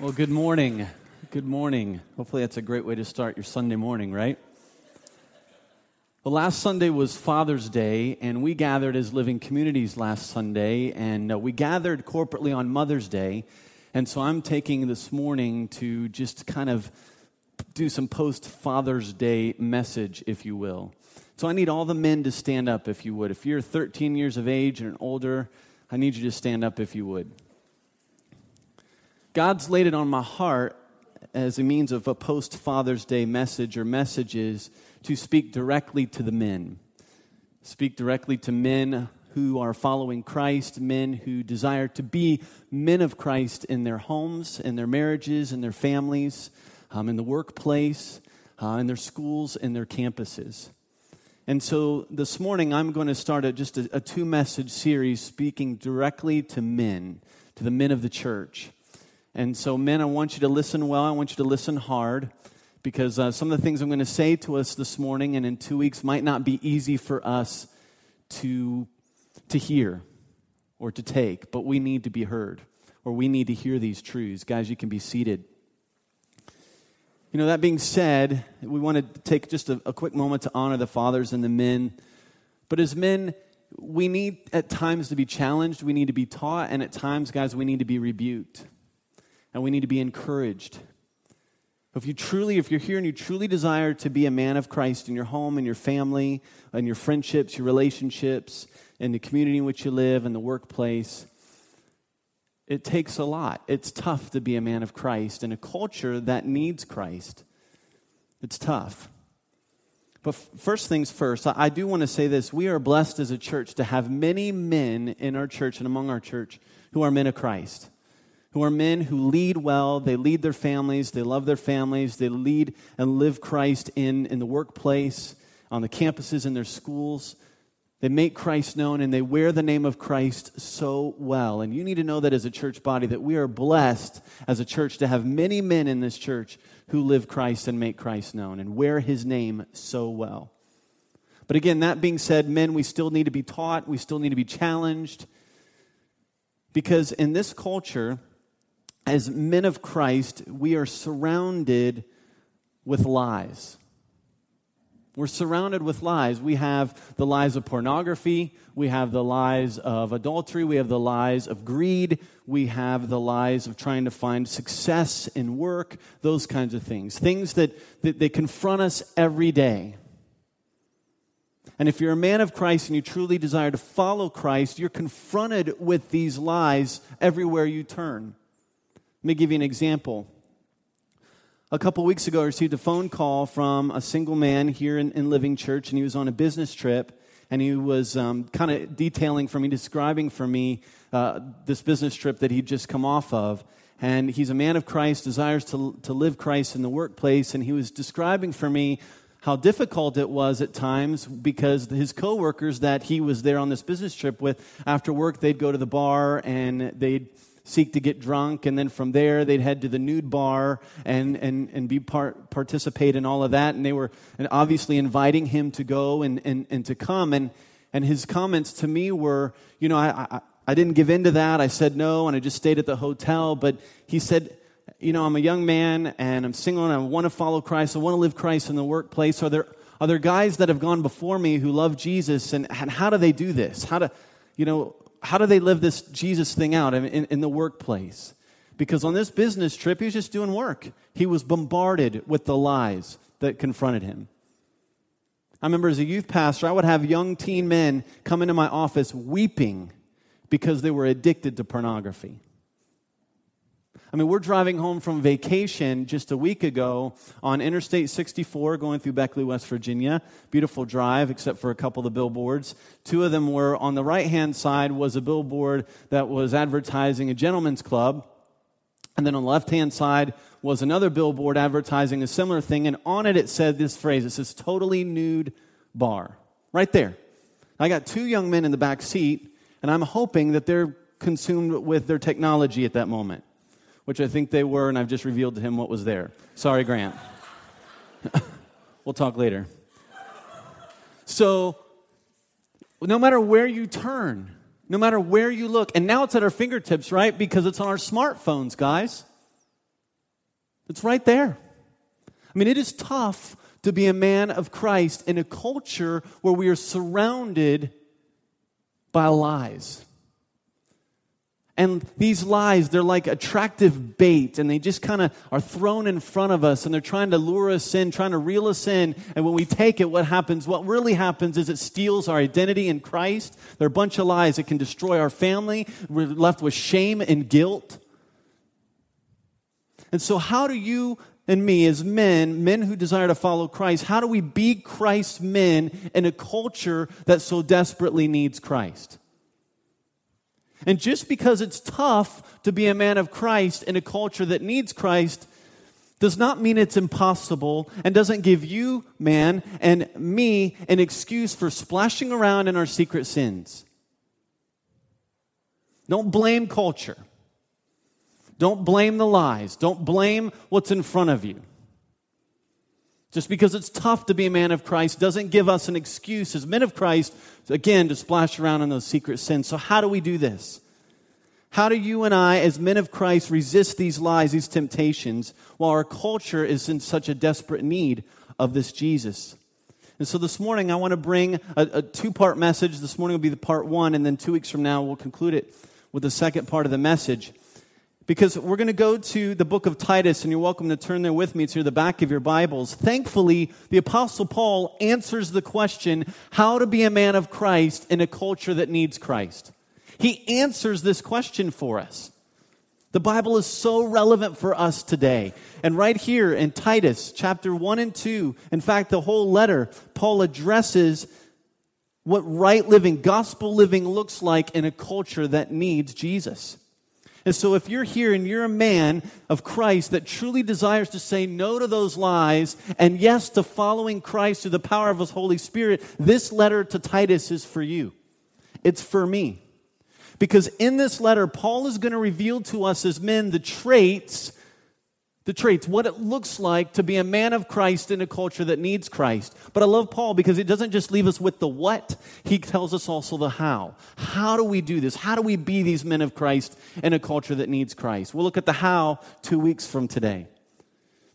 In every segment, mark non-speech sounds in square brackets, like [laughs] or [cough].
Well, good morning. Good morning. Hopefully, that's a great way to start your Sunday morning, right? Well, last Sunday was Father's Day, and we gathered as living communities last Sunday, and uh, we gathered corporately on Mother's Day. And so I'm taking this morning to just kind of do some post Father's Day message, if you will. So I need all the men to stand up, if you would. If you're 13 years of age and older, I need you to stand up, if you would. God's laid it on my heart as a means of a post Father's Day message or messages to speak directly to the men. Speak directly to men who are following Christ, men who desire to be men of Christ in their homes, in their marriages, in their families, um, in the workplace, uh, in their schools, in their campuses. And so this morning, I'm going to start a, just a, a two message series speaking directly to men, to the men of the church. And so, men, I want you to listen well. I want you to listen hard because uh, some of the things I'm going to say to us this morning and in two weeks might not be easy for us to, to hear or to take, but we need to be heard or we need to hear these truths. Guys, you can be seated. You know, that being said, we want to take just a, a quick moment to honor the fathers and the men. But as men, we need at times to be challenged, we need to be taught, and at times, guys, we need to be rebuked and we need to be encouraged. If you truly, if you're here and you truly desire to be a man of Christ in your home, in your family, in your friendships, your relationships, in the community in which you live, in the workplace, it takes a lot. It's tough to be a man of Christ in a culture that needs Christ. It's tough. But first things first, I do want to say this. We are blessed as a church to have many men in our church and among our church who are men of Christ who are men who lead well, they lead their families, they love their families, they lead and live Christ in, in the workplace, on the campuses, in their schools. They make Christ known and they wear the name of Christ so well. And you need to know that as a church body, that we are blessed as a church to have many men in this church who live Christ and make Christ known and wear his name so well. But again, that being said, men, we still need to be taught, we still need to be challenged. Because in this culture, as men of Christ, we are surrounded with lies. We're surrounded with lies. We have the lies of pornography. We have the lies of adultery. We have the lies of greed. We have the lies of trying to find success in work, those kinds of things. Things that, that they confront us every day. And if you're a man of Christ and you truly desire to follow Christ, you're confronted with these lies everywhere you turn. Let me give you an example. A couple weeks ago, I received a phone call from a single man here in, in Living Church, and he was on a business trip, and he was um, kind of detailing for me, describing for me uh, this business trip that he'd just come off of. And he's a man of Christ, desires to, to live Christ in the workplace, and he was describing for me how difficult it was at times because his coworkers that he was there on this business trip with, after work, they'd go to the bar and they'd seek to get drunk, and then from there they'd head to the nude bar and, and, and be part, participate in all of that. And they were obviously inviting him to go and, and, and to come. And, and his comments to me were, you know, I, I, I didn't give in to that. I said no, and I just stayed at the hotel. But he said, you know, I'm a young man and I'm single and I want to follow Christ. I want to live Christ in the workplace. Are there, are there guys that have gone before me who love Jesus? And, and how do they do this? How do, you know, how do they live this Jesus thing out in, in, in the workplace? Because on this business trip, he was just doing work. He was bombarded with the lies that confronted him. I remember as a youth pastor, I would have young teen men come into my office weeping because they were addicted to pornography. I mean, we're driving home from vacation just a week ago on Interstate 64 going through Beckley, West Virginia. Beautiful drive, except for a couple of the billboards. Two of them were on the right hand side was a billboard that was advertising a gentleman's club. And then on the left hand side was another billboard advertising a similar thing. And on it, it said this phrase it says, totally nude bar. Right there. I got two young men in the back seat, and I'm hoping that they're consumed with their technology at that moment which I think they were, and I've just revealed to him what was there. Sorry, Grant. [laughs] we'll talk later. So, no matter where you turn, no matter where you look, and now it's at our fingertips, right? Because it's on our smartphones, guys. It's right there. I mean, it is tough to be a man of Christ in a culture where we are surrounded by lies. And these lies, they're like attractive bait, and they just kind of are thrown in front of us, and they're trying to lure us in, trying to reel us in. And when we take it, what happens? What really happens is it steals our identity in Christ. They're a bunch of lies that can destroy our family. We're left with shame and guilt. And so, how do you and me, as men, men who desire to follow Christ, how do we be Christ's men in a culture that so desperately needs Christ? And just because it's tough to be a man of Christ in a culture that needs Christ does not mean it's impossible and doesn't give you, man, and me an excuse for splashing around in our secret sins. Don't blame culture. Don't blame the lies. Don't blame what's in front of you. Just because it's tough to be a man of Christ doesn't give us an excuse as men of Christ, again, to splash around in those secret sins. So, how do we do this? How do you and I, as men of Christ, resist these lies, these temptations, while our culture is in such a desperate need of this Jesus? And so this morning, I want to bring a, a two part message. This morning will be the part one, and then two weeks from now, we'll conclude it with the second part of the message because we're going to go to the book of Titus, and you're welcome to turn there with me to the back of your Bibles. Thankfully, the Apostle Paul answers the question how to be a man of Christ in a culture that needs Christ. He answers this question for us. The Bible is so relevant for us today. And right here in Titus chapter 1 and 2, in fact, the whole letter, Paul addresses what right living, gospel living looks like in a culture that needs Jesus. And so, if you're here and you're a man of Christ that truly desires to say no to those lies and yes to following Christ through the power of His Holy Spirit, this letter to Titus is for you. It's for me. Because in this letter, Paul is going to reveal to us as men the traits the traits, what it looks like to be a man of Christ in a culture that needs Christ. But I love Paul because he doesn't just leave us with the what, he tells us also the how. How do we do this? How do we be these men of Christ in a culture that needs Christ? We'll look at the how two weeks from today.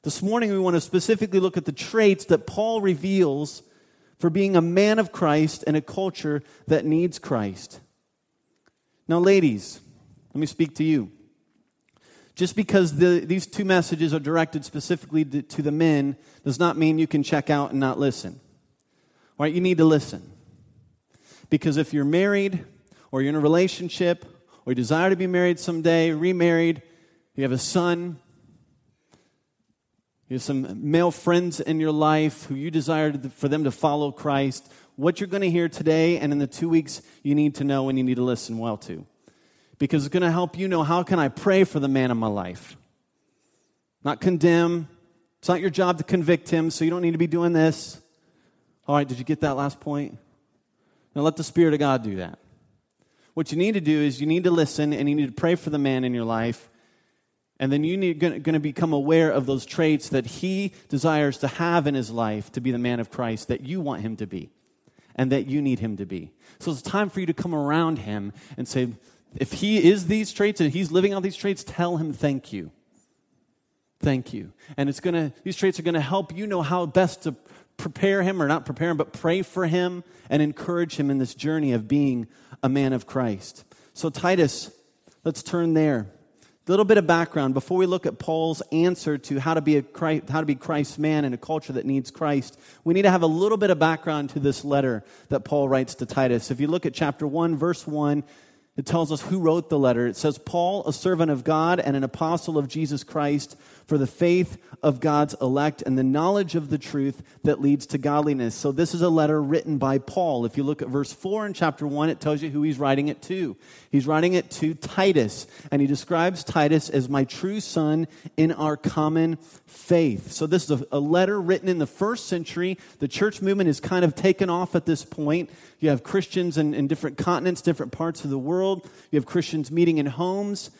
This morning, we want to specifically look at the traits that Paul reveals for being a man of Christ in a culture that needs Christ. Now, ladies, let me speak to you. Just because the, these two messages are directed specifically to, to the men does not mean you can check out and not listen. All right, you need to listen. Because if you're married, or you're in a relationship, or you desire to be married someday, remarried, you have a son, you have some male friends in your life who you desire for them to follow Christ, what you're going to hear today and in the two weeks you need to know and you need to listen well to because it's going to help you know how can I pray for the man in my life. Not condemn. It's not your job to convict him, so you don't need to be doing this. All right, did you get that last point? Now let the Spirit of God do that. What you need to do is you need to listen and you need to pray for the man in your life. And then you need going to become aware of those traits that he desires to have in his life to be the man of Christ that you want him to be and that you need him to be. So it's time for you to come around him and say, if he is these traits and he's living out these traits, tell him thank you. Thank you. And it's going to these traits are going to help you know how best to prepare him or not prepare him, but pray for him and encourage him in this journey of being a man of Christ. So Titus, let's turn there. A little bit of background before we look at Paul's answer to how to be a Christ, how to be Christ's man in a culture that needs Christ. We need to have a little bit of background to this letter that Paul writes to Titus. If you look at chapter 1 verse 1, it tells us who wrote the letter. It says, Paul, a servant of God and an apostle of Jesus Christ, for the faith of God's elect and the knowledge of the truth that leads to godliness. So, this is a letter written by Paul. If you look at verse 4 in chapter 1, it tells you who he's writing it to. He's writing it to Titus, and he describes Titus as my true son in our common faith. So, this is a, letter written in the first century. The church movement is kind of taken off at this point. You have Christians in, in different continents, different parts of the world. You have Christians meeting in homes.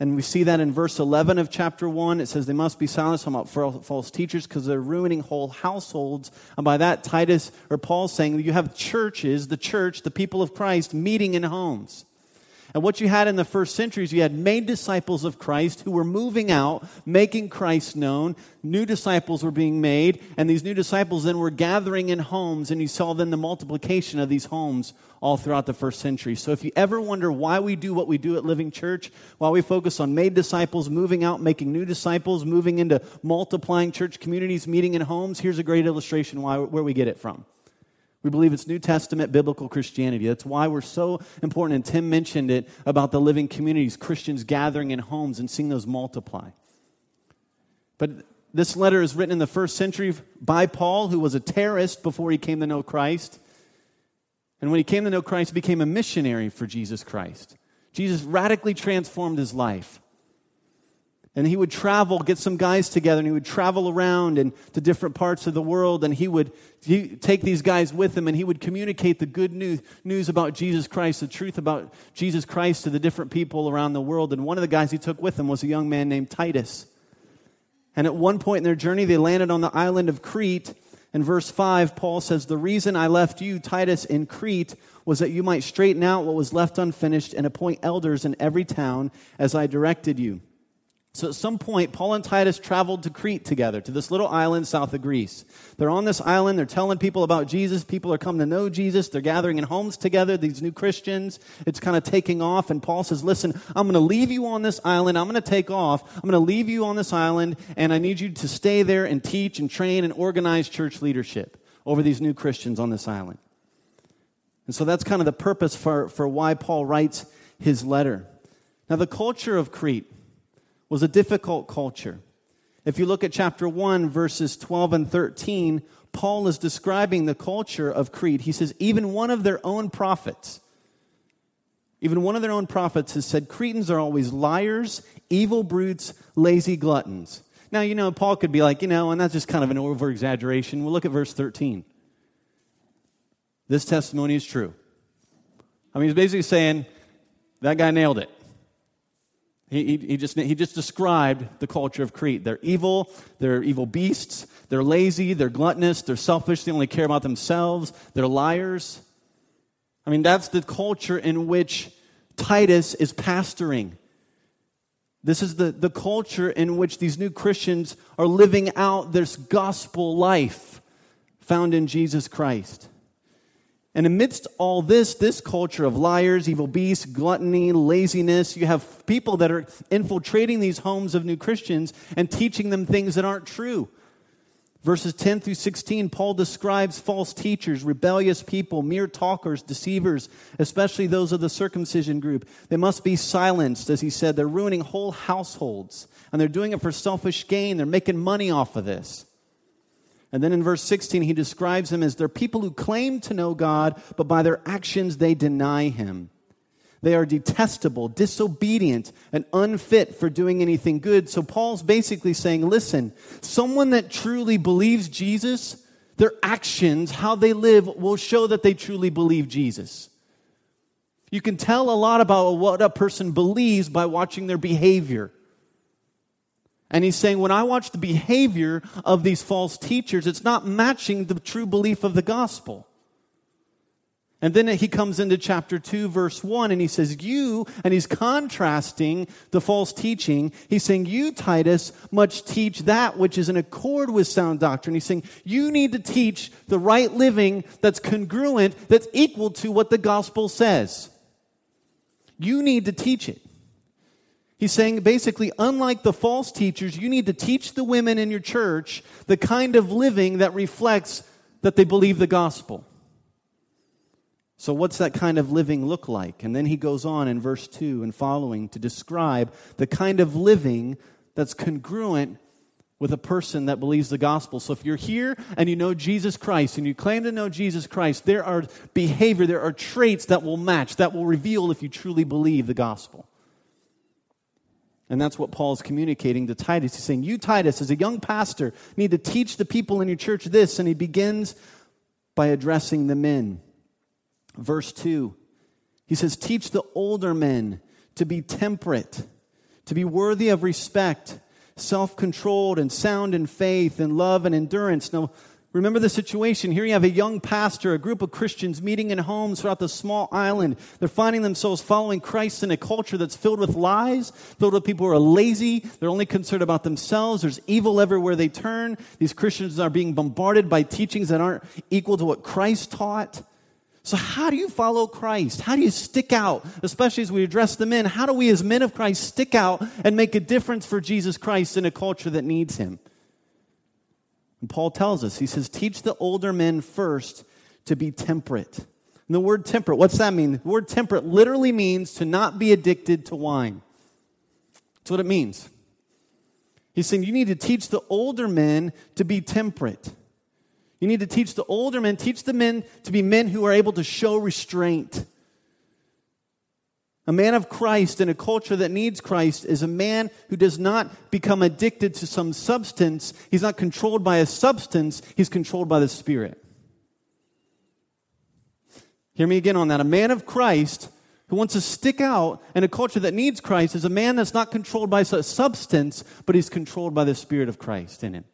And we see that in verse 11 of chapter 1. It says they must be silenced about false teachers because they're ruining whole households. And by that, Titus or Paul saying you have churches, the church, the people of Christ meeting in homes. And what you had in the first centuries, you had made disciples of Christ who were moving out, making Christ known. New disciples were being made, and these new disciples then were gathering in homes, and you saw then the multiplication of these homes all throughout the first century. So if you ever wonder why we do what we do at Living Church, why we focus on made disciples, moving out, making new disciples, moving into multiplying church communities, meeting in homes, here's a great illustration why, where we get it from. We believe it's New Testament biblical Christianity. That's why we're so important. And Tim mentioned it about the living communities, Christians gathering in homes and seeing those multiply. But this letter is written in the first century by Paul, who was a terrorist before he came to know Christ. And when he came to know Christ, he became a missionary for Jesus Christ. Jesus radically transformed his life. And he would travel, get some guys together, and he would travel around and to different parts of the world, and he would he, take these guys with him, and he would communicate the good news, news about Jesus Christ, the truth about Jesus Christ to the different people around the world. And one of the guys he took with him was a young man named Titus. And at one point in their journey, they landed on the island of Crete. In verse 5, Paul says, The reason I left you, Titus, in Crete was that you might straighten out what was left unfinished and appoint elders in every town as I directed you. So at some point, Paul and Titus traveled to Crete together, to this little island south of Greece. They're on this island, they're telling people about Jesus. People are coming to know Jesus. They're gathering in homes together, these new Christians. It's kind of taking off. And Paul says, Listen, I'm going to leave you on this island. I'm going to take off. I'm going to leave you on this island, and I need you to stay there and teach and train and organize church leadership over these new Christians on this island. And so that's kind of the purpose for, for why Paul writes his letter. Now, the culture of Crete, was a difficult culture. If you look at chapter 1, verses 12 and 13, Paul is describing the culture of Crete. He says, even one of their own prophets, even one of their own prophets has said, Cretans are always liars, evil brutes, lazy gluttons. Now, you know, Paul could be like, you know, and that's just kind of an over exaggeration. We'll look at verse 13. This testimony is true. I mean, he's basically saying, that guy nailed it. He, he, just, he just described the culture of Crete. They're evil, they're evil beasts, they're lazy, they're gluttonous, they're selfish, they only care about themselves, they're liars. I mean, that's the culture in which Titus is pastoring. This is the, the culture in which these new Christians are living out this gospel life found in Jesus Christ. And amidst all this, this culture of liars, evil beasts, gluttony, laziness, you have people that are infiltrating these homes of new Christians and teaching them things that aren't true. Verses 10 through 16, Paul describes false teachers, rebellious people, mere talkers, deceivers, especially those of the circumcision group. They must be silenced, as he said. They're ruining whole households, and they're doing it for selfish gain. They're making money off of this. And then in verse 16, he describes them as they're people who claim to know God, but by their actions they deny him. They are detestable, disobedient, and unfit for doing anything good. So Paul's basically saying listen, someone that truly believes Jesus, their actions, how they live, will show that they truly believe Jesus. You can tell a lot about what a person believes by watching their behavior. And he's saying, when I watch the behavior of these false teachers, it's not matching the true belief of the gospel. And then he comes into chapter 2, verse 1, and he says, You, and he's contrasting the false teaching. He's saying, You, Titus, must teach that which is in accord with sound doctrine. He's saying, You need to teach the right living that's congruent, that's equal to what the gospel says. You need to teach it. He's saying basically, unlike the false teachers, you need to teach the women in your church the kind of living that reflects that they believe the gospel. So, what's that kind of living look like? And then he goes on in verse 2 and following to describe the kind of living that's congruent with a person that believes the gospel. So, if you're here and you know Jesus Christ and you claim to know Jesus Christ, there are behavior, there are traits that will match, that will reveal if you truly believe the gospel. And that's what Paul's communicating to Titus. He's saying, You, Titus, as a young pastor, need to teach the people in your church this. And he begins by addressing the men. Verse 2, he says, Teach the older men to be temperate, to be worthy of respect, self controlled, and sound in faith, and love and endurance. Now, Remember the situation. Here you have a young pastor, a group of Christians meeting in homes throughout the small island. They're finding themselves following Christ in a culture that's filled with lies, filled with people who are lazy. They're only concerned about themselves. There's evil everywhere they turn. These Christians are being bombarded by teachings that aren't equal to what Christ taught. So, how do you follow Christ? How do you stick out, especially as we address the men? How do we, as men of Christ, stick out and make a difference for Jesus Christ in a culture that needs him? And Paul tells us, he says, teach the older men first to be temperate. And the word temperate, what's that mean? The word temperate literally means to not be addicted to wine. That's what it means. He's saying you need to teach the older men to be temperate. You need to teach the older men, teach the men to be men who are able to show restraint. A man of Christ in a culture that needs Christ is a man who does not become addicted to some substance. He's not controlled by a substance, he's controlled by the Spirit. Hear me again on that. A man of Christ who wants to stick out in a culture that needs Christ is a man that's not controlled by a substance, but he's controlled by the Spirit of Christ in him.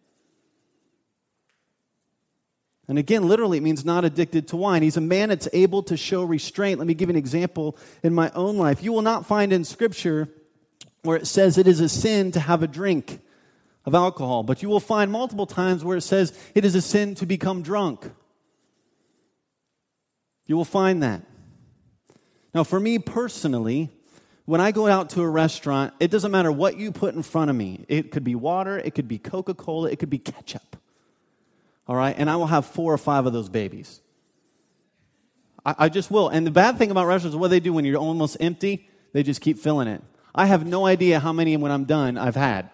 And again, literally, it means not addicted to wine. He's a man that's able to show restraint. Let me give you an example in my own life. You will not find in Scripture where it says it is a sin to have a drink of alcohol, but you will find multiple times where it says it is a sin to become drunk. You will find that. Now, for me personally, when I go out to a restaurant, it doesn't matter what you put in front of me. It could be water, it could be Coca Cola, it could be ketchup all right? And I will have four or five of those babies. I, I just will. And the bad thing about restaurants is what they do when you're almost empty, they just keep filling it. I have no idea how many when I'm done I've had.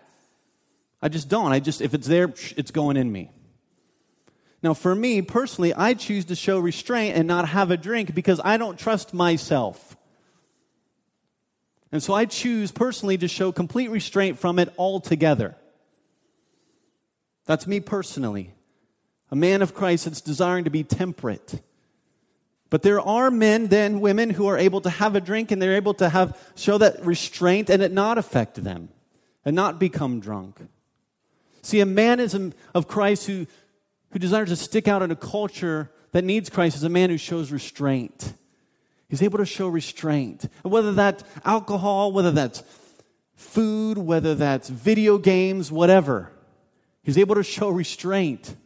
I just don't. I just, if it's there, it's going in me. Now, for me personally, I choose to show restraint and not have a drink because I don't trust myself. And so I choose personally to show complete restraint from it altogether. That's me personally a man of Christ that's desiring to be temperate. But there are men, then women, who are able to have a drink and they're able to have show that restraint and it not affect them and not become drunk. See, a man is of Christ who, who desires to stick out in a culture that needs Christ is a man who shows restraint. He's able to show restraint. And whether that's alcohol, whether that's food, whether that's video games, whatever, he's able to show restraint.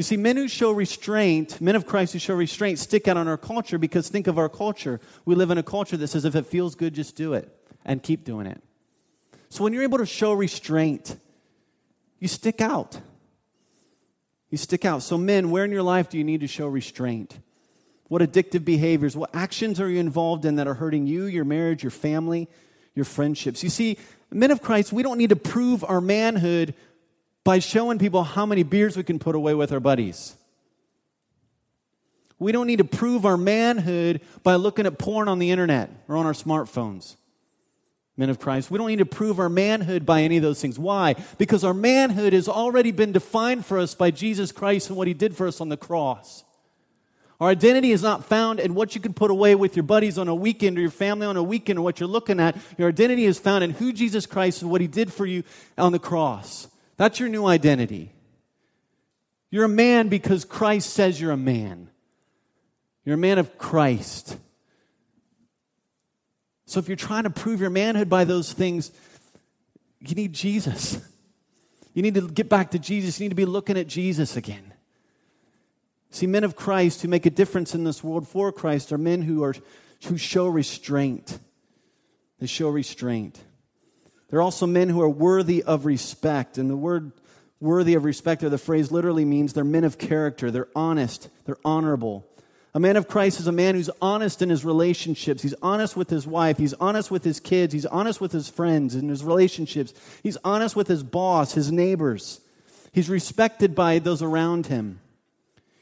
You see, men who show restraint, men of Christ who show restraint, stick out on our culture because think of our culture. We live in a culture that says if it feels good, just do it and keep doing it. So when you're able to show restraint, you stick out. You stick out. So, men, where in your life do you need to show restraint? What addictive behaviors, what actions are you involved in that are hurting you, your marriage, your family, your friendships? You see, men of Christ, we don't need to prove our manhood by showing people how many beers we can put away with our buddies. We don't need to prove our manhood by looking at porn on the internet or on our smartphones. Men of Christ, we don't need to prove our manhood by any of those things. Why? Because our manhood has already been defined for us by Jesus Christ and what he did for us on the cross. Our identity is not found in what you can put away with your buddies on a weekend or your family on a weekend or what you're looking at. Your identity is found in who Jesus Christ and what he did for you on the cross. That's your new identity. You're a man because Christ says you're a man. You're a man of Christ. So if you're trying to prove your manhood by those things, you need Jesus. You need to get back to Jesus. You need to be looking at Jesus again. See, men of Christ who make a difference in this world for Christ are men who are who show restraint. They show restraint. They're also men who are worthy of respect. And the word worthy of respect, or the phrase literally means they're men of character, they're honest, they're honorable. A man of Christ is a man who's honest in his relationships. He's honest with his wife. He's honest with his kids. He's honest with his friends and his relationships. He's honest with his boss, his neighbors. He's respected by those around him.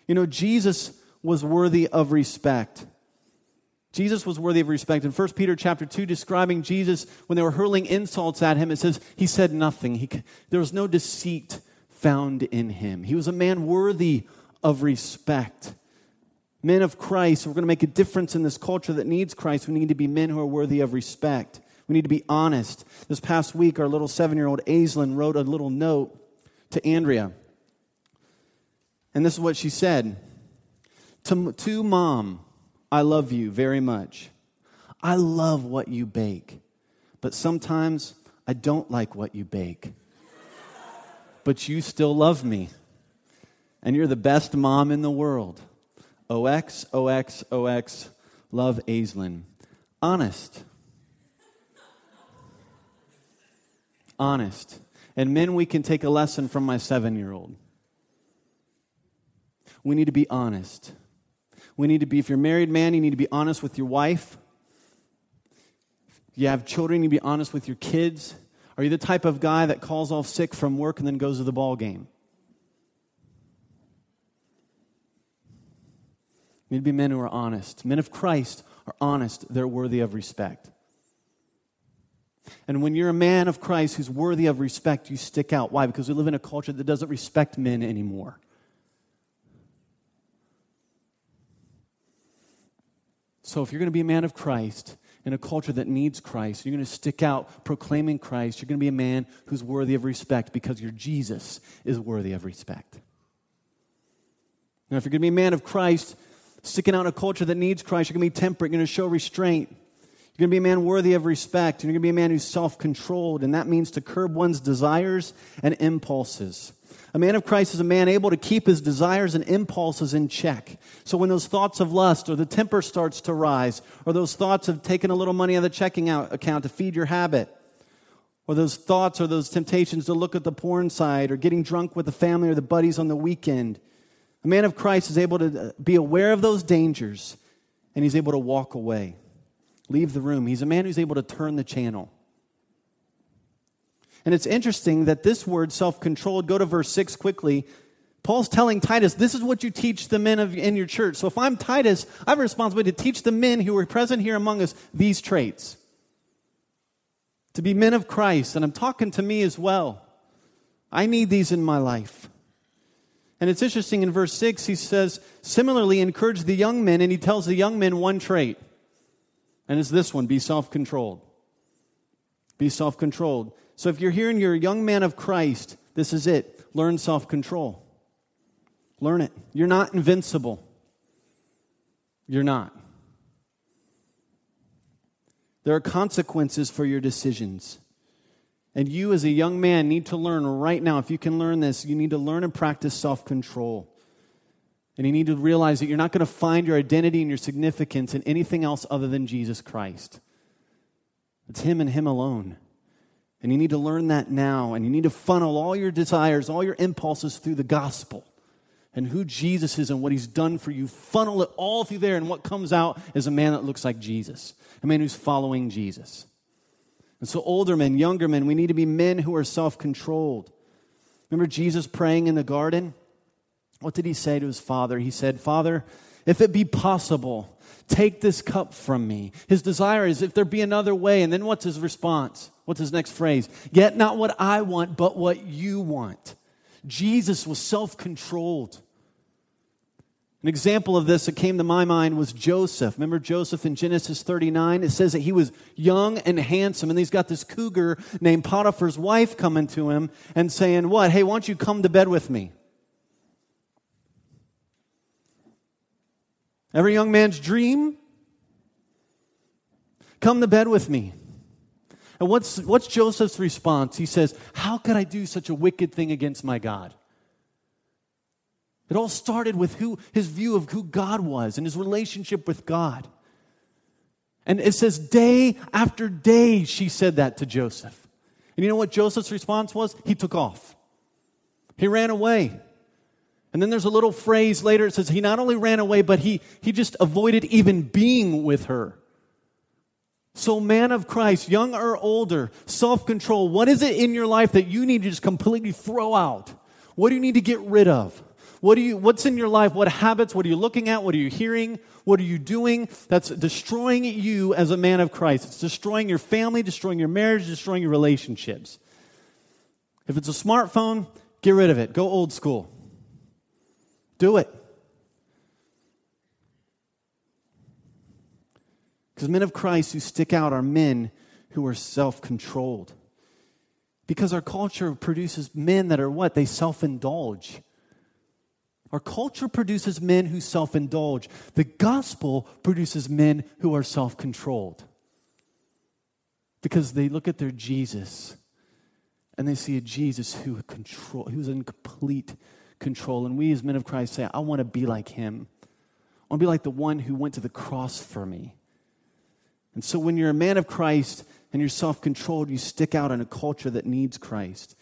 You know, Jesus was worthy of respect. Jesus was worthy of respect. In 1 Peter chapter 2, describing Jesus when they were hurling insults at him, it says, He said nothing. He, there was no deceit found in him. He was a man worthy of respect. Men of Christ, we're going to make a difference in this culture that needs Christ. We need to be men who are worthy of respect. We need to be honest. This past week, our little seven year old Aislinn wrote a little note to Andrea. And this is what she said to, to mom, I love you very much. I love what you bake, but sometimes I don't like what you bake. But you still love me, and you're the best mom in the world. OX, OX, OX, love Aislinn. Honest. Honest. And men, we can take a lesson from my seven year old. We need to be honest. We need to be, if you're a married man, you need to be honest with your wife. If you have children, you need to be honest with your kids. Are you the type of guy that calls off sick from work and then goes to the ball game? You need to be men who are honest. Men of Christ are honest, they're worthy of respect. And when you're a man of Christ who's worthy of respect, you stick out. Why? Because we live in a culture that doesn't respect men anymore. So if you're going to be a man of Christ in a culture that needs Christ, you're going to stick out proclaiming Christ, you're going to be a man who's worthy of respect because your Jesus is worthy of respect. Now, if you're going to be a man of Christ, sticking out in a culture that needs Christ, you're going to be temperate, you're going to show restraint. You're going to be a man worthy of respect, and you're going to be a man who's self controlled, and that means to curb one's desires and impulses. A man of Christ is a man able to keep his desires and impulses in check. So when those thoughts of lust or the temper starts to rise, or those thoughts of taking a little money out of the checking out account to feed your habit, or those thoughts or those temptations to look at the porn side or getting drunk with the family or the buddies on the weekend, a man of Christ is able to uh, be aware of those dangers and he's able to walk away, leave the room. He's a man who's able to turn the channel. And it's interesting that this word, self controlled, go to verse 6 quickly. Paul's telling Titus, this is what you teach the men of, in your church. So if I'm Titus, I have a responsibility to teach the men who are present here among us these traits. To be men of Christ. And I'm talking to me as well. I need these in my life. And it's interesting in verse 6, he says, similarly, encourage the young men, and he tells the young men one trait. And it's this one be self controlled. Be self controlled. So if you're here and you're a young man of Christ, this is it. Learn self control. Learn it. You're not invincible. You're not. There are consequences for your decisions. And you, as a young man, need to learn right now. If you can learn this, you need to learn and practice self control. And you need to realize that you're not going to find your identity and your significance in anything else other than Jesus Christ. It's Him and Him alone. And you need to learn that now. And you need to funnel all your desires, all your impulses through the gospel and who Jesus is and what he's done for you. Funnel it all through there. And what comes out is a man that looks like Jesus, a man who's following Jesus. And so, older men, younger men, we need to be men who are self controlled. Remember Jesus praying in the garden? What did he say to his father? He said, Father, if it be possible, take this cup from me. His desire is if there be another way. And then what's his response? What's his next phrase? Yet not what I want, but what you want. Jesus was self controlled. An example of this that came to my mind was Joseph. Remember Joseph in Genesis 39? It says that he was young and handsome, and he's got this cougar named Potiphar's wife coming to him and saying, What? Hey, why don't you come to bed with me? Every young man's dream? Come to bed with me. And what's, what's Joseph's response? He says, How could I do such a wicked thing against my God? It all started with who, his view of who God was and his relationship with God. And it says, day after day, she said that to Joseph. And you know what Joseph's response was? He took off. He ran away. And then there's a little phrase later, it says he not only ran away, but he, he just avoided even being with her. So, man of Christ, young or older, self control, what is it in your life that you need to just completely throw out? What do you need to get rid of? What do you, what's in your life? What habits? What are you looking at? What are you hearing? What are you doing that's destroying you as a man of Christ? It's destroying your family, destroying your marriage, destroying your relationships. If it's a smartphone, get rid of it. Go old school. Do it. Because men of Christ who stick out are men who are self controlled. Because our culture produces men that are what? They self indulge. Our culture produces men who self indulge. The gospel produces men who are self controlled. Because they look at their Jesus and they see a Jesus who control, who's in complete control. And we as men of Christ say, I want to be like him. I want to be like the one who went to the cross for me. And so when you're a man of Christ and you're self controlled, you stick out in a culture that needs Christ.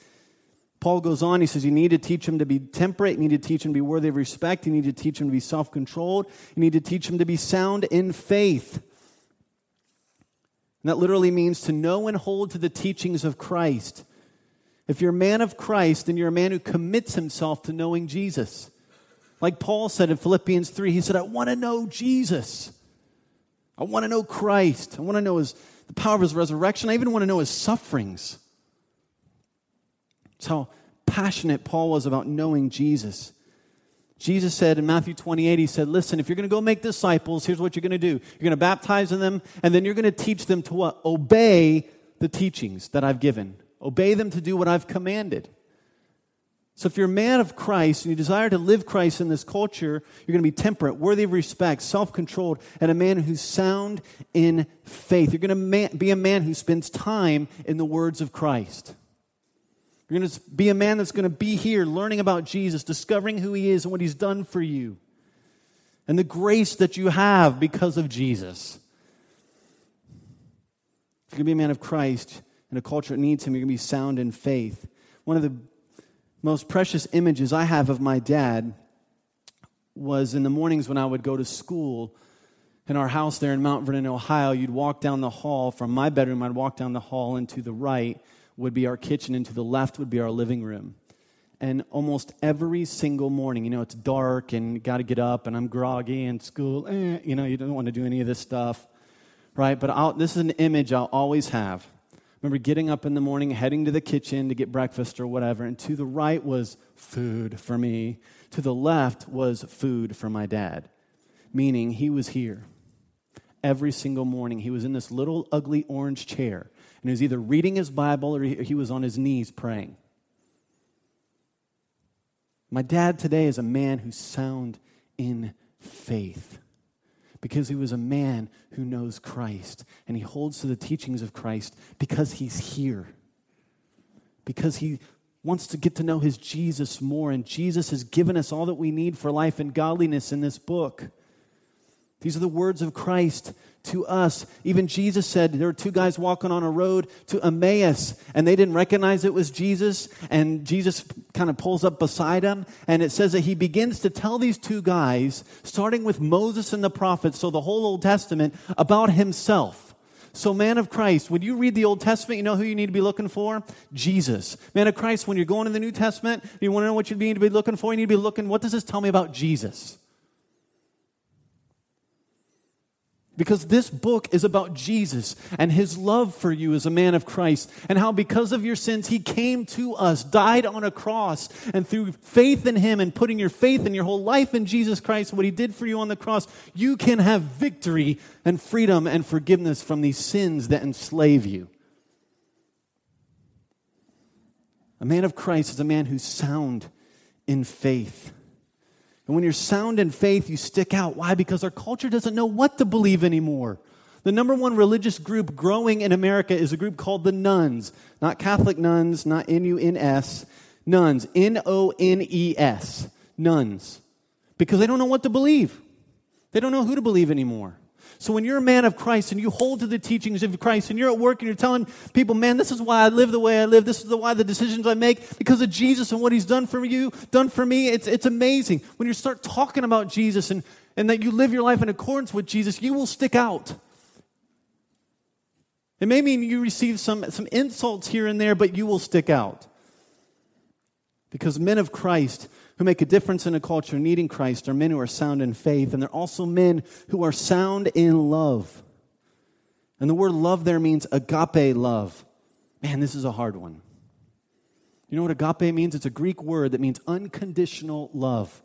Paul goes on, he says, You need to teach him to be temperate. You need to teach him to be worthy of respect. You need to teach him to be self controlled. You need to teach him to be sound in faith. And that literally means to know and hold to the teachings of Christ. If you're a man of Christ, then you're a man who commits himself to knowing Jesus. Like Paul said in Philippians 3, he said, I want to know Jesus. I want to know Christ. I want to know his, the power of his resurrection. I even want to know his sufferings. That's how passionate Paul was about knowing Jesus. Jesus said in Matthew 28, He said, Listen, if you're going to go make disciples, here's what you're going to do. You're going to baptize them, and then you're going to teach them to what? Obey the teachings that I've given. Obey them to do what I've commanded. So if you're a man of Christ and you desire to live Christ in this culture, you're going to be temperate, worthy of respect, self controlled, and a man who's sound in faith. You're going to be a man who spends time in the words of Christ. You're going to be a man that's going to be here learning about Jesus, discovering who he is and what he's done for you, and the grace that you have because of Jesus. If you're going to be a man of Christ in a culture that needs him, you're going to be sound in faith. One of the most precious images I have of my dad was in the mornings when I would go to school in our house there in Mount Vernon, Ohio. You'd walk down the hall from my bedroom, I'd walk down the hall and to the right would be our kitchen, and to the left would be our living room. And almost every single morning, you know, it's dark and got to get up, and I'm groggy and school, eh, you know, you don't want to do any of this stuff, right? But I'll, this is an image I'll always have. Remember getting up in the morning, heading to the kitchen to get breakfast or whatever, and to the right was food for me. To the left was food for my dad, meaning he was here every single morning. He was in this little ugly orange chair and he was either reading his Bible or he was on his knees praying. My dad today is a man who's sound in faith because he was a man who knows Christ and he holds to the teachings of Christ because he's here. Because he wants to get to know his Jesus more, and Jesus has given us all that we need for life and godliness in this book. These are the words of Christ to us. Even Jesus said there were two guys walking on a road to Emmaus, and they didn't recognize it was Jesus. And Jesus kind of pulls up beside them, and it says that he begins to tell these two guys, starting with Moses and the prophets, so the whole Old Testament, about himself. So, man of Christ, when you read the Old Testament, you know who you need to be looking for? Jesus. Man of Christ, when you're going to the New Testament, you want to know what you need to be looking for? You need to be looking, what does this tell me about Jesus? Because this book is about Jesus and his love for you as a man of Christ, and how because of your sins, he came to us, died on a cross, and through faith in him and putting your faith and your whole life in Jesus Christ, what he did for you on the cross, you can have victory and freedom and forgiveness from these sins that enslave you. A man of Christ is a man who's sound in faith. And when you're sound in faith, you stick out. Why? Because our culture doesn't know what to believe anymore. The number one religious group growing in America is a group called the Nones. Not Catholic nuns, not N U N S, nuns. N O N E S. Nones. Because they don't know what to believe. They don't know who to believe anymore. So when you're a man of Christ and you hold to the teachings of Christ and you're at work and you're telling people, man, this is why I live the way I live. This is the, why the decisions I make because of Jesus and what he's done for you, done for me. It's, it's amazing. When you start talking about Jesus and, and that you live your life in accordance with Jesus, you will stick out. It may mean you receive some, some insults here and there, but you will stick out. Because men of Christ who make a difference in a culture needing Christ are men who are sound in faith, and they're also men who are sound in love. And the word love there means agape love. Man, this is a hard one. You know what agape means? It's a Greek word that means unconditional love.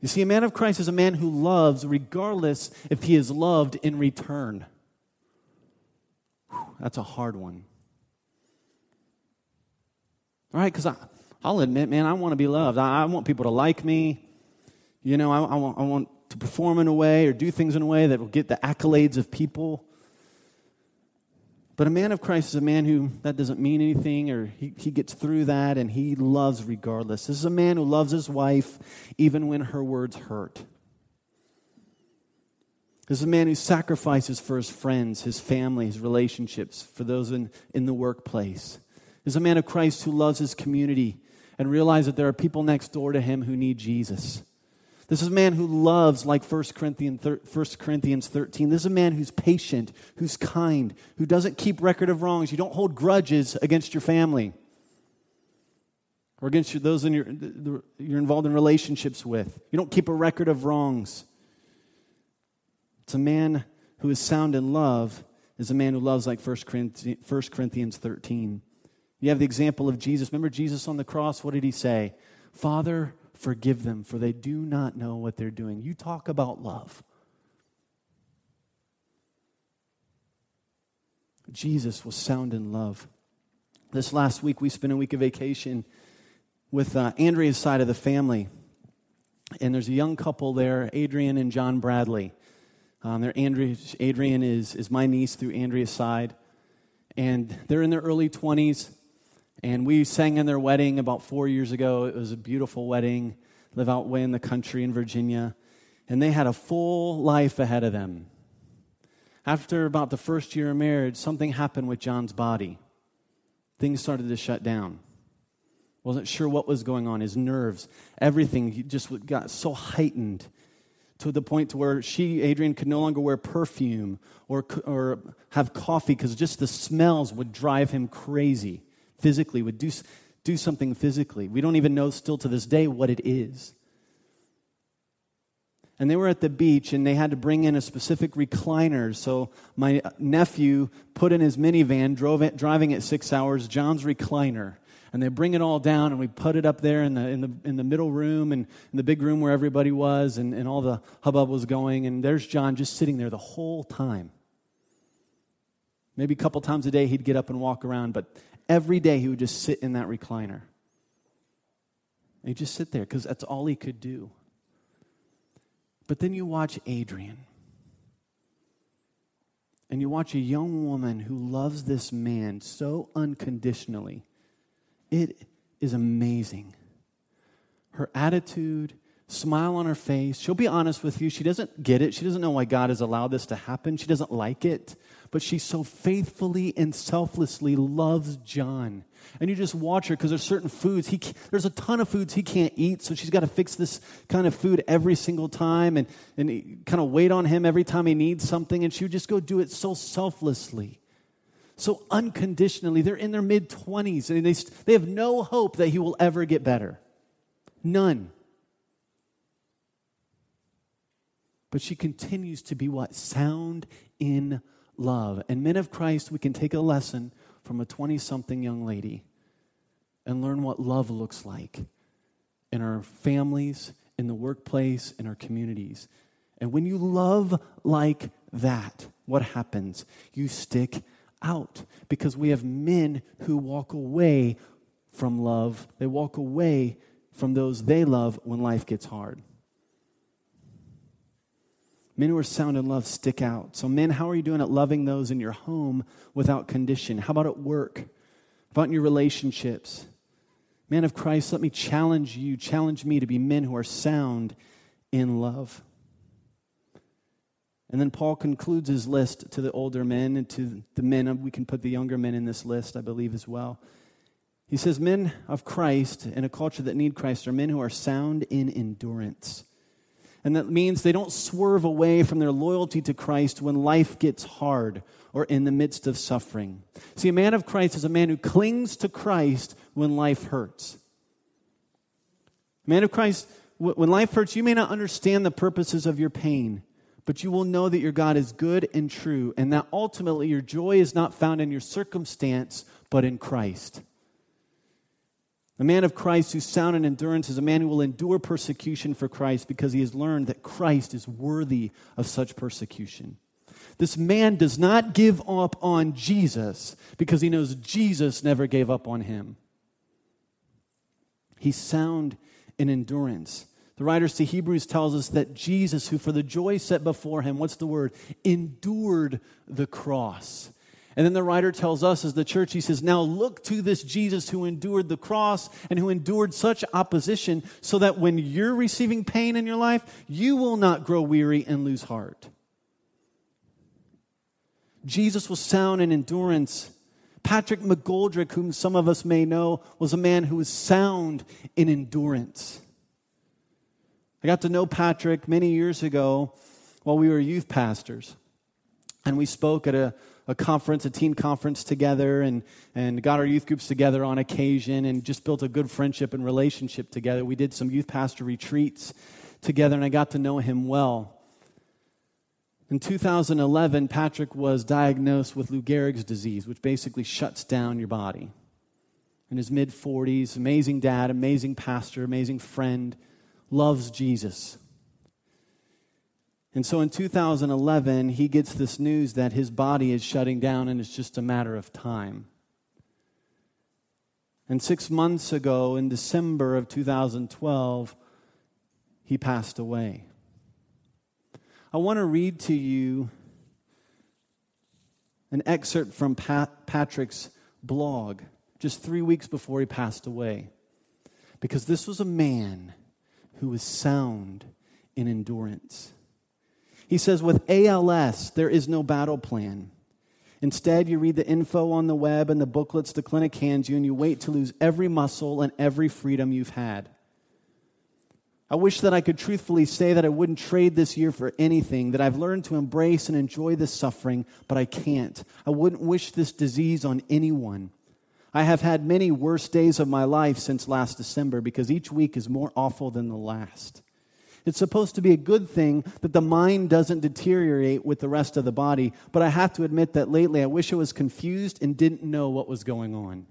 You see, a man of Christ is a man who loves regardless if he is loved in return. Whew, that's a hard one. All right, because I'll admit, man, I want to be loved. I, I want people to like me. You know, I, I, want, I want to perform in a way or do things in a way that will get the accolades of people. But a man of Christ is a man who that doesn't mean anything, or he, he gets through that and he loves regardless. This is a man who loves his wife even when her words hurt. This is a man who sacrifices for his friends, his family, his relationships, for those in, in the workplace. This is a man of Christ who loves his community and realize that there are people next door to him who need Jesus. This is a man who loves, like 1 Corinthians, 1 Corinthians 13. This is a man who's patient, who's kind, who doesn't keep record of wrongs. You don't hold grudges against your family or against those in your, you're involved in relationships with. You don't keep a record of wrongs. It's a man who is sound in love, is a man who loves like 1 Corinthians 13. You have the example of Jesus. Remember Jesus on the cross? What did he say? Father, forgive them, for they do not know what they're doing. You talk about love. Jesus was sound in love. This last week, we spent a week of vacation with uh, Andrea's side of the family. And there's a young couple there, Adrian and John Bradley. Um, they're Andrea, Adrian is, is my niece through Andrea's side. And they're in their early 20s. And we sang in their wedding about four years ago. It was a beautiful wedding, live out way in the country in Virginia. And they had a full life ahead of them. After about the first year of marriage, something happened with John's body. Things started to shut down. Wasn't sure what was going on. His nerves, everything just got so heightened to the point to where she, Adrian, could no longer wear perfume or, or have coffee because just the smells would drive him crazy physically, would do, do something physically. We don't even know still to this day what it is. And they were at the beach and they had to bring in a specific recliner. So my nephew put in his minivan, drove it, driving it six hours, John's recliner and they bring it all down and we put it up there in the, in the, in the middle room and in the big room where everybody was and, and all the hubbub was going. And there's John just sitting there the whole time. Maybe a couple times a day he'd get up and walk around, but every day he would just sit in that recliner. He'd just sit there because that's all he could do. But then you watch Adrian. And you watch a young woman who loves this man so unconditionally it is amazing. Her attitude, smile on her face. She'll be honest with you. She doesn't get it. She doesn't know why God has allowed this to happen. She doesn't like it. But she so faithfully and selflessly loves John. And you just watch her because there's certain foods. He, there's a ton of foods he can't eat, so she's got to fix this kind of food every single time and, and kind of wait on him every time he needs something. And she would just go do it so selflessly so unconditionally. They're in their mid 20s and they, they have no hope that he will ever get better. None. But she continues to be what? Sound in love. And men of Christ, we can take a lesson from a 20 something young lady and learn what love looks like in our families, in the workplace, in our communities. And when you love like that, what happens? You stick out because we have men who walk away from love. They walk away from those they love when life gets hard. Men who are sound in love stick out. So, men, how are you doing at loving those in your home without condition? How about at work? How about in your relationships? Man of Christ, let me challenge you, challenge me to be men who are sound in love. And then Paul concludes his list to the older men and to the men. We can put the younger men in this list, I believe, as well. He says, Men of Christ in a culture that need Christ are men who are sound in endurance. And that means they don't swerve away from their loyalty to Christ when life gets hard or in the midst of suffering. See, a man of Christ is a man who clings to Christ when life hurts. A man of Christ, when life hurts, you may not understand the purposes of your pain but you will know that your God is good and true, and that ultimately your joy is not found in your circumstance, but in Christ. A man of Christ who's sound in endurance is a man who will endure persecution for Christ because he has learned that Christ is worthy of such persecution. This man does not give up on Jesus because he knows Jesus never gave up on him. He's sound in endurance. The writers to Hebrews tells us that Jesus, who for the joy set before him, what's the word? Endured the cross. And then the writer tells us as the church, he says, Now look to this Jesus who endured the cross and who endured such opposition, so that when you're receiving pain in your life, you will not grow weary and lose heart. Jesus was sound in endurance. Patrick McGoldrick, whom some of us may know, was a man who was sound in endurance. I got to know Patrick many years ago while we were youth pastors. And we spoke at a, a conference, a teen conference together, and, and got our youth groups together on occasion and just built a good friendship and relationship together. We did some youth pastor retreats together, and I got to know him well. In 2011, Patrick was diagnosed with Lou Gehrig's disease, which basically shuts down your body. In his mid 40s, amazing dad, amazing pastor, amazing friend loves Jesus. And so in 2011, he gets this news that his body is shutting down and it's just a matter of time. And six months ago, in December of 2012, he passed away. I want to read to you an excerpt from Pat- Patrick's blog just three weeks before he passed away. Because this was a man who was sound in endurance. He says, with ALS, there is no battle plan. Instead, you read the info on the web and the booklets the clinic hands you, and you wait to lose every muscle and every freedom you've had. I wish that I could truthfully say that I wouldn't trade this year for anything, that I've learned to embrace and enjoy this suffering, but I can't. I wouldn't wish this disease on anyone. I have had many worse days of my life since last December because each week is more awful than the last. It's supposed to be a good thing that the mind doesn't deteriorate with the rest of the body, but I have to admit that lately I wish I was confused and didn't know what was going on.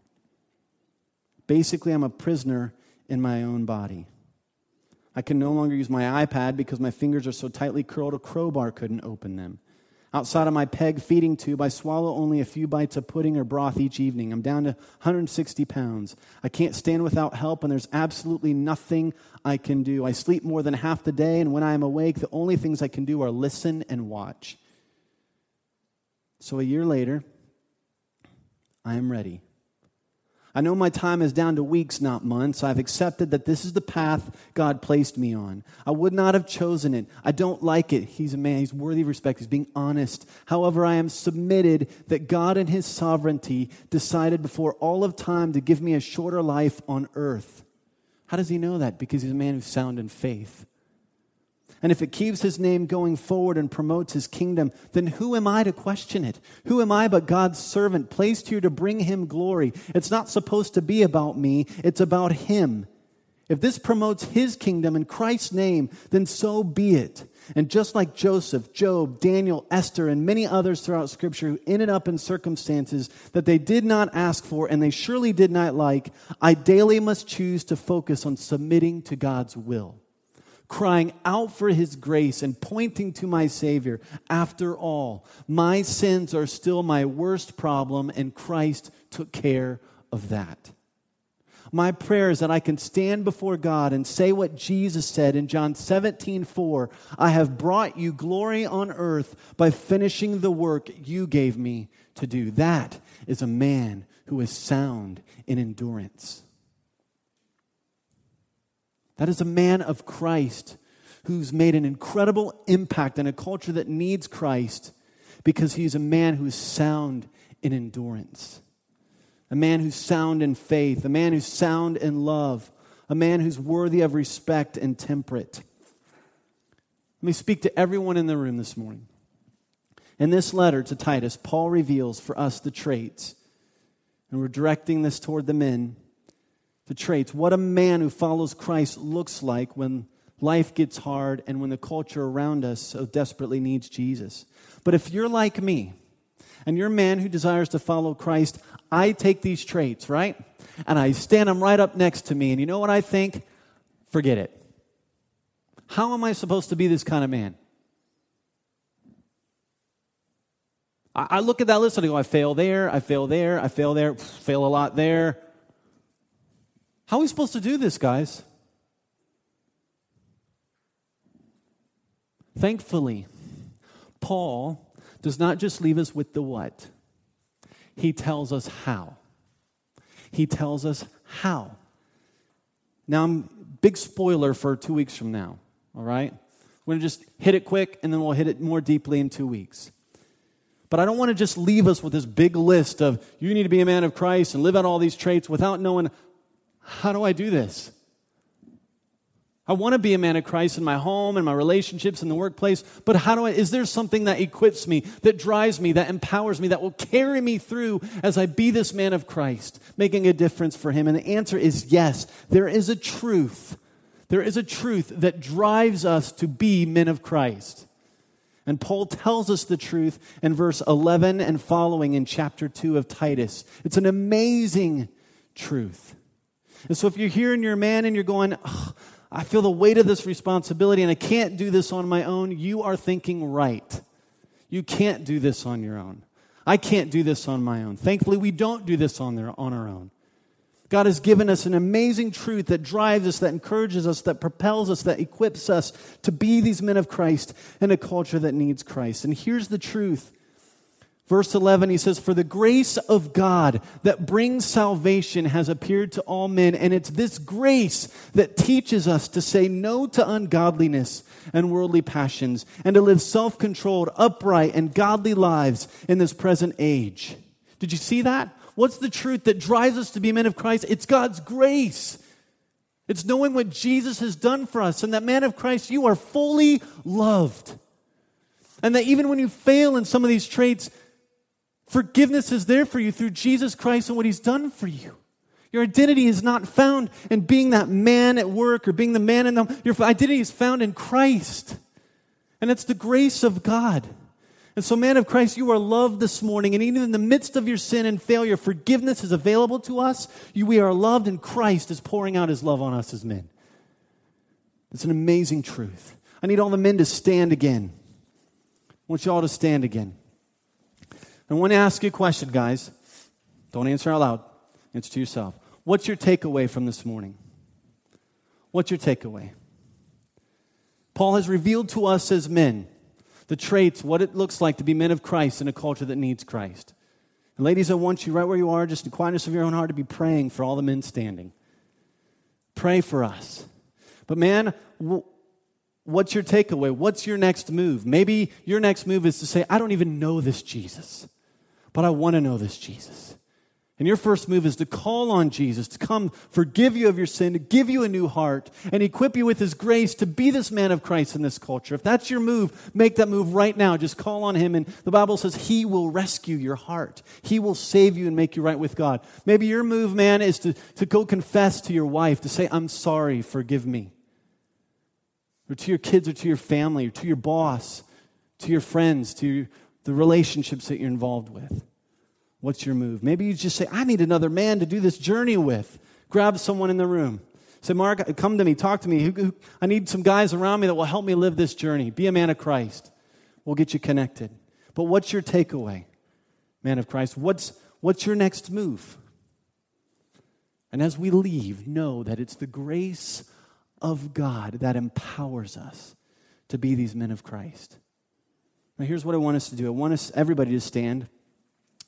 Basically, I'm a prisoner in my own body. I can no longer use my iPad because my fingers are so tightly curled a crowbar couldn't open them. Outside of my peg feeding tube, I swallow only a few bites of pudding or broth each evening. I'm down to 160 pounds. I can't stand without help, and there's absolutely nothing I can do. I sleep more than half the day, and when I am awake, the only things I can do are listen and watch. So a year later, I am ready. I know my time is down to weeks, not months. I've accepted that this is the path God placed me on. I would not have chosen it. I don't like it. He's a man, he's worthy of respect, he's being honest. However, I am submitted that God in his sovereignty decided before all of time to give me a shorter life on earth. How does he know that? Because he's a man who's sound in faith. And if it keeps his name going forward and promotes his kingdom, then who am I to question it? Who am I but God's servant placed here to bring him glory? It's not supposed to be about me, it's about him. If this promotes his kingdom in Christ's name, then so be it. And just like Joseph, Job, Daniel, Esther, and many others throughout Scripture who ended up in circumstances that they did not ask for and they surely did not like, I daily must choose to focus on submitting to God's will crying out for his grace and pointing to my Savior. After all, my sins are still my worst problem, and Christ took care of that. My prayer is that I can stand before God and say what Jesus said in John 17, 4. I have brought you glory on earth by finishing the work you gave me to do. That is a man who is sound in endurance. That is a man of Christ who's made an incredible impact in a culture that needs Christ because he's a man who's sound in endurance, a man who's sound in faith, a man who's sound in love, a man who's worthy of respect and temperate. Let me speak to everyone in the room this morning. In this letter to Titus, Paul reveals for us the traits, and we're directing this toward the men the traits, what a man who follows Christ looks like when life gets hard and when the culture around us so desperately needs Jesus. But if you're like me, and you're a man who desires to follow Christ, I take these traits, right? And I stand them right up next to me. And you know what I think? Forget it. How am I supposed to be this kind of man? I look at that list and I go, I fail there, I fail there, I fail there, fail a lot there. How are we supposed to do this, guys? Thankfully, Paul does not just leave us with the what, he tells us how. He tells us how. Now, I'm big spoiler for two weeks from now, all right? We're going to just hit it quick and then we'll hit it more deeply in two weeks. But I don't want to just leave us with this big list of you need to be a man of Christ and live out all these traits without knowing how do I do this? I want to be a man of Christ in my home and my relationships in the workplace, but how do I, is there something that equips me, that drives me, that empowers me, that will carry me through as I be this man of Christ, making a difference for him? And the answer is yes. There is a truth. There is a truth that drives us to be men of Christ. And Paul tells us the truth in verse 11 and following in chapter 2 of Titus. It's an amazing truth. And so if you're here and you're a man and you're going, oh, I feel the weight of this responsibility and I can't do this on my own, you are thinking right. You can't do this on your own. I can't do this on my own. Thankfully, we don't do this on, their, on our own. God has given us an amazing truth that drives us, that encourages us, that propels us, that equips us to be these men of Christ in a culture that needs Christ. And here's the truth Verse 11, he says, For the grace of God that brings salvation has appeared to all men, and it's this grace that teaches us to say no to ungodliness and worldly passions, and to live self controlled, upright, and godly lives in this present age. Did you see that? What's the truth that drives us to be men of Christ? It's God's grace. It's knowing what Jesus has done for us, and that man of Christ, you are fully loved. And that even when you fail in some of these traits, Forgiveness is there for you through Jesus Christ and what he's done for you. Your identity is not found in being that man at work or being the man in the. Your identity is found in Christ. And it's the grace of God. And so, man of Christ, you are loved this morning. And even in the midst of your sin and failure, forgiveness is available to us. You, we are loved, and Christ is pouring out his love on us as men. It's an amazing truth. I need all the men to stand again. I want you all to stand again. I want to ask you a question, guys. Don't answer out loud, answer to yourself. What's your takeaway from this morning? What's your takeaway? Paul has revealed to us as men the traits, what it looks like to be men of Christ in a culture that needs Christ. And ladies, I want you right where you are, just in the quietness of your own heart, to be praying for all the men standing. Pray for us. But man, what's your takeaway? What's your next move? Maybe your next move is to say, I don't even know this Jesus. But I want to know this Jesus. And your first move is to call on Jesus to come forgive you of your sin, to give you a new heart, and equip you with his grace to be this man of Christ in this culture. If that's your move, make that move right now. Just call on him. And the Bible says he will rescue your heart, he will save you and make you right with God. Maybe your move, man, is to, to go confess to your wife, to say, I'm sorry, forgive me. Or to your kids, or to your family, or to your boss, to your friends, to your the relationships that you're involved with. What's your move? Maybe you just say, I need another man to do this journey with. Grab someone in the room. Say, Mark, come to me, talk to me. I need some guys around me that will help me live this journey. Be a man of Christ. We'll get you connected. But what's your takeaway, man of Christ? What's, what's your next move? And as we leave, know that it's the grace of God that empowers us to be these men of Christ. Now, here's what I want us to do I want us, everybody to stand.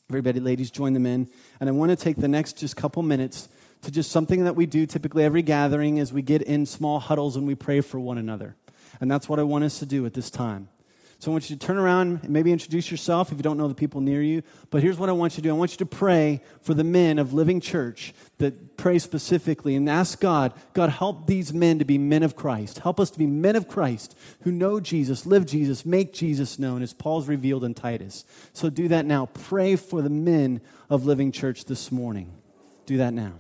Everybody, ladies, join them in. And I want to take the next just couple minutes to just something that we do typically every gathering as we get in small huddles and we pray for one another. And that's what I want us to do at this time. So I want you to turn around and maybe introduce yourself if you don't know the people near you. But here's what I want you to do I want you to pray for the men of Living Church that pray specifically and ask God, God, help these men to be men of Christ. Help us to be men of Christ who know Jesus, live Jesus, make Jesus known, as Paul's revealed in Titus. So do that now. Pray for the men of Living Church this morning. Do that now.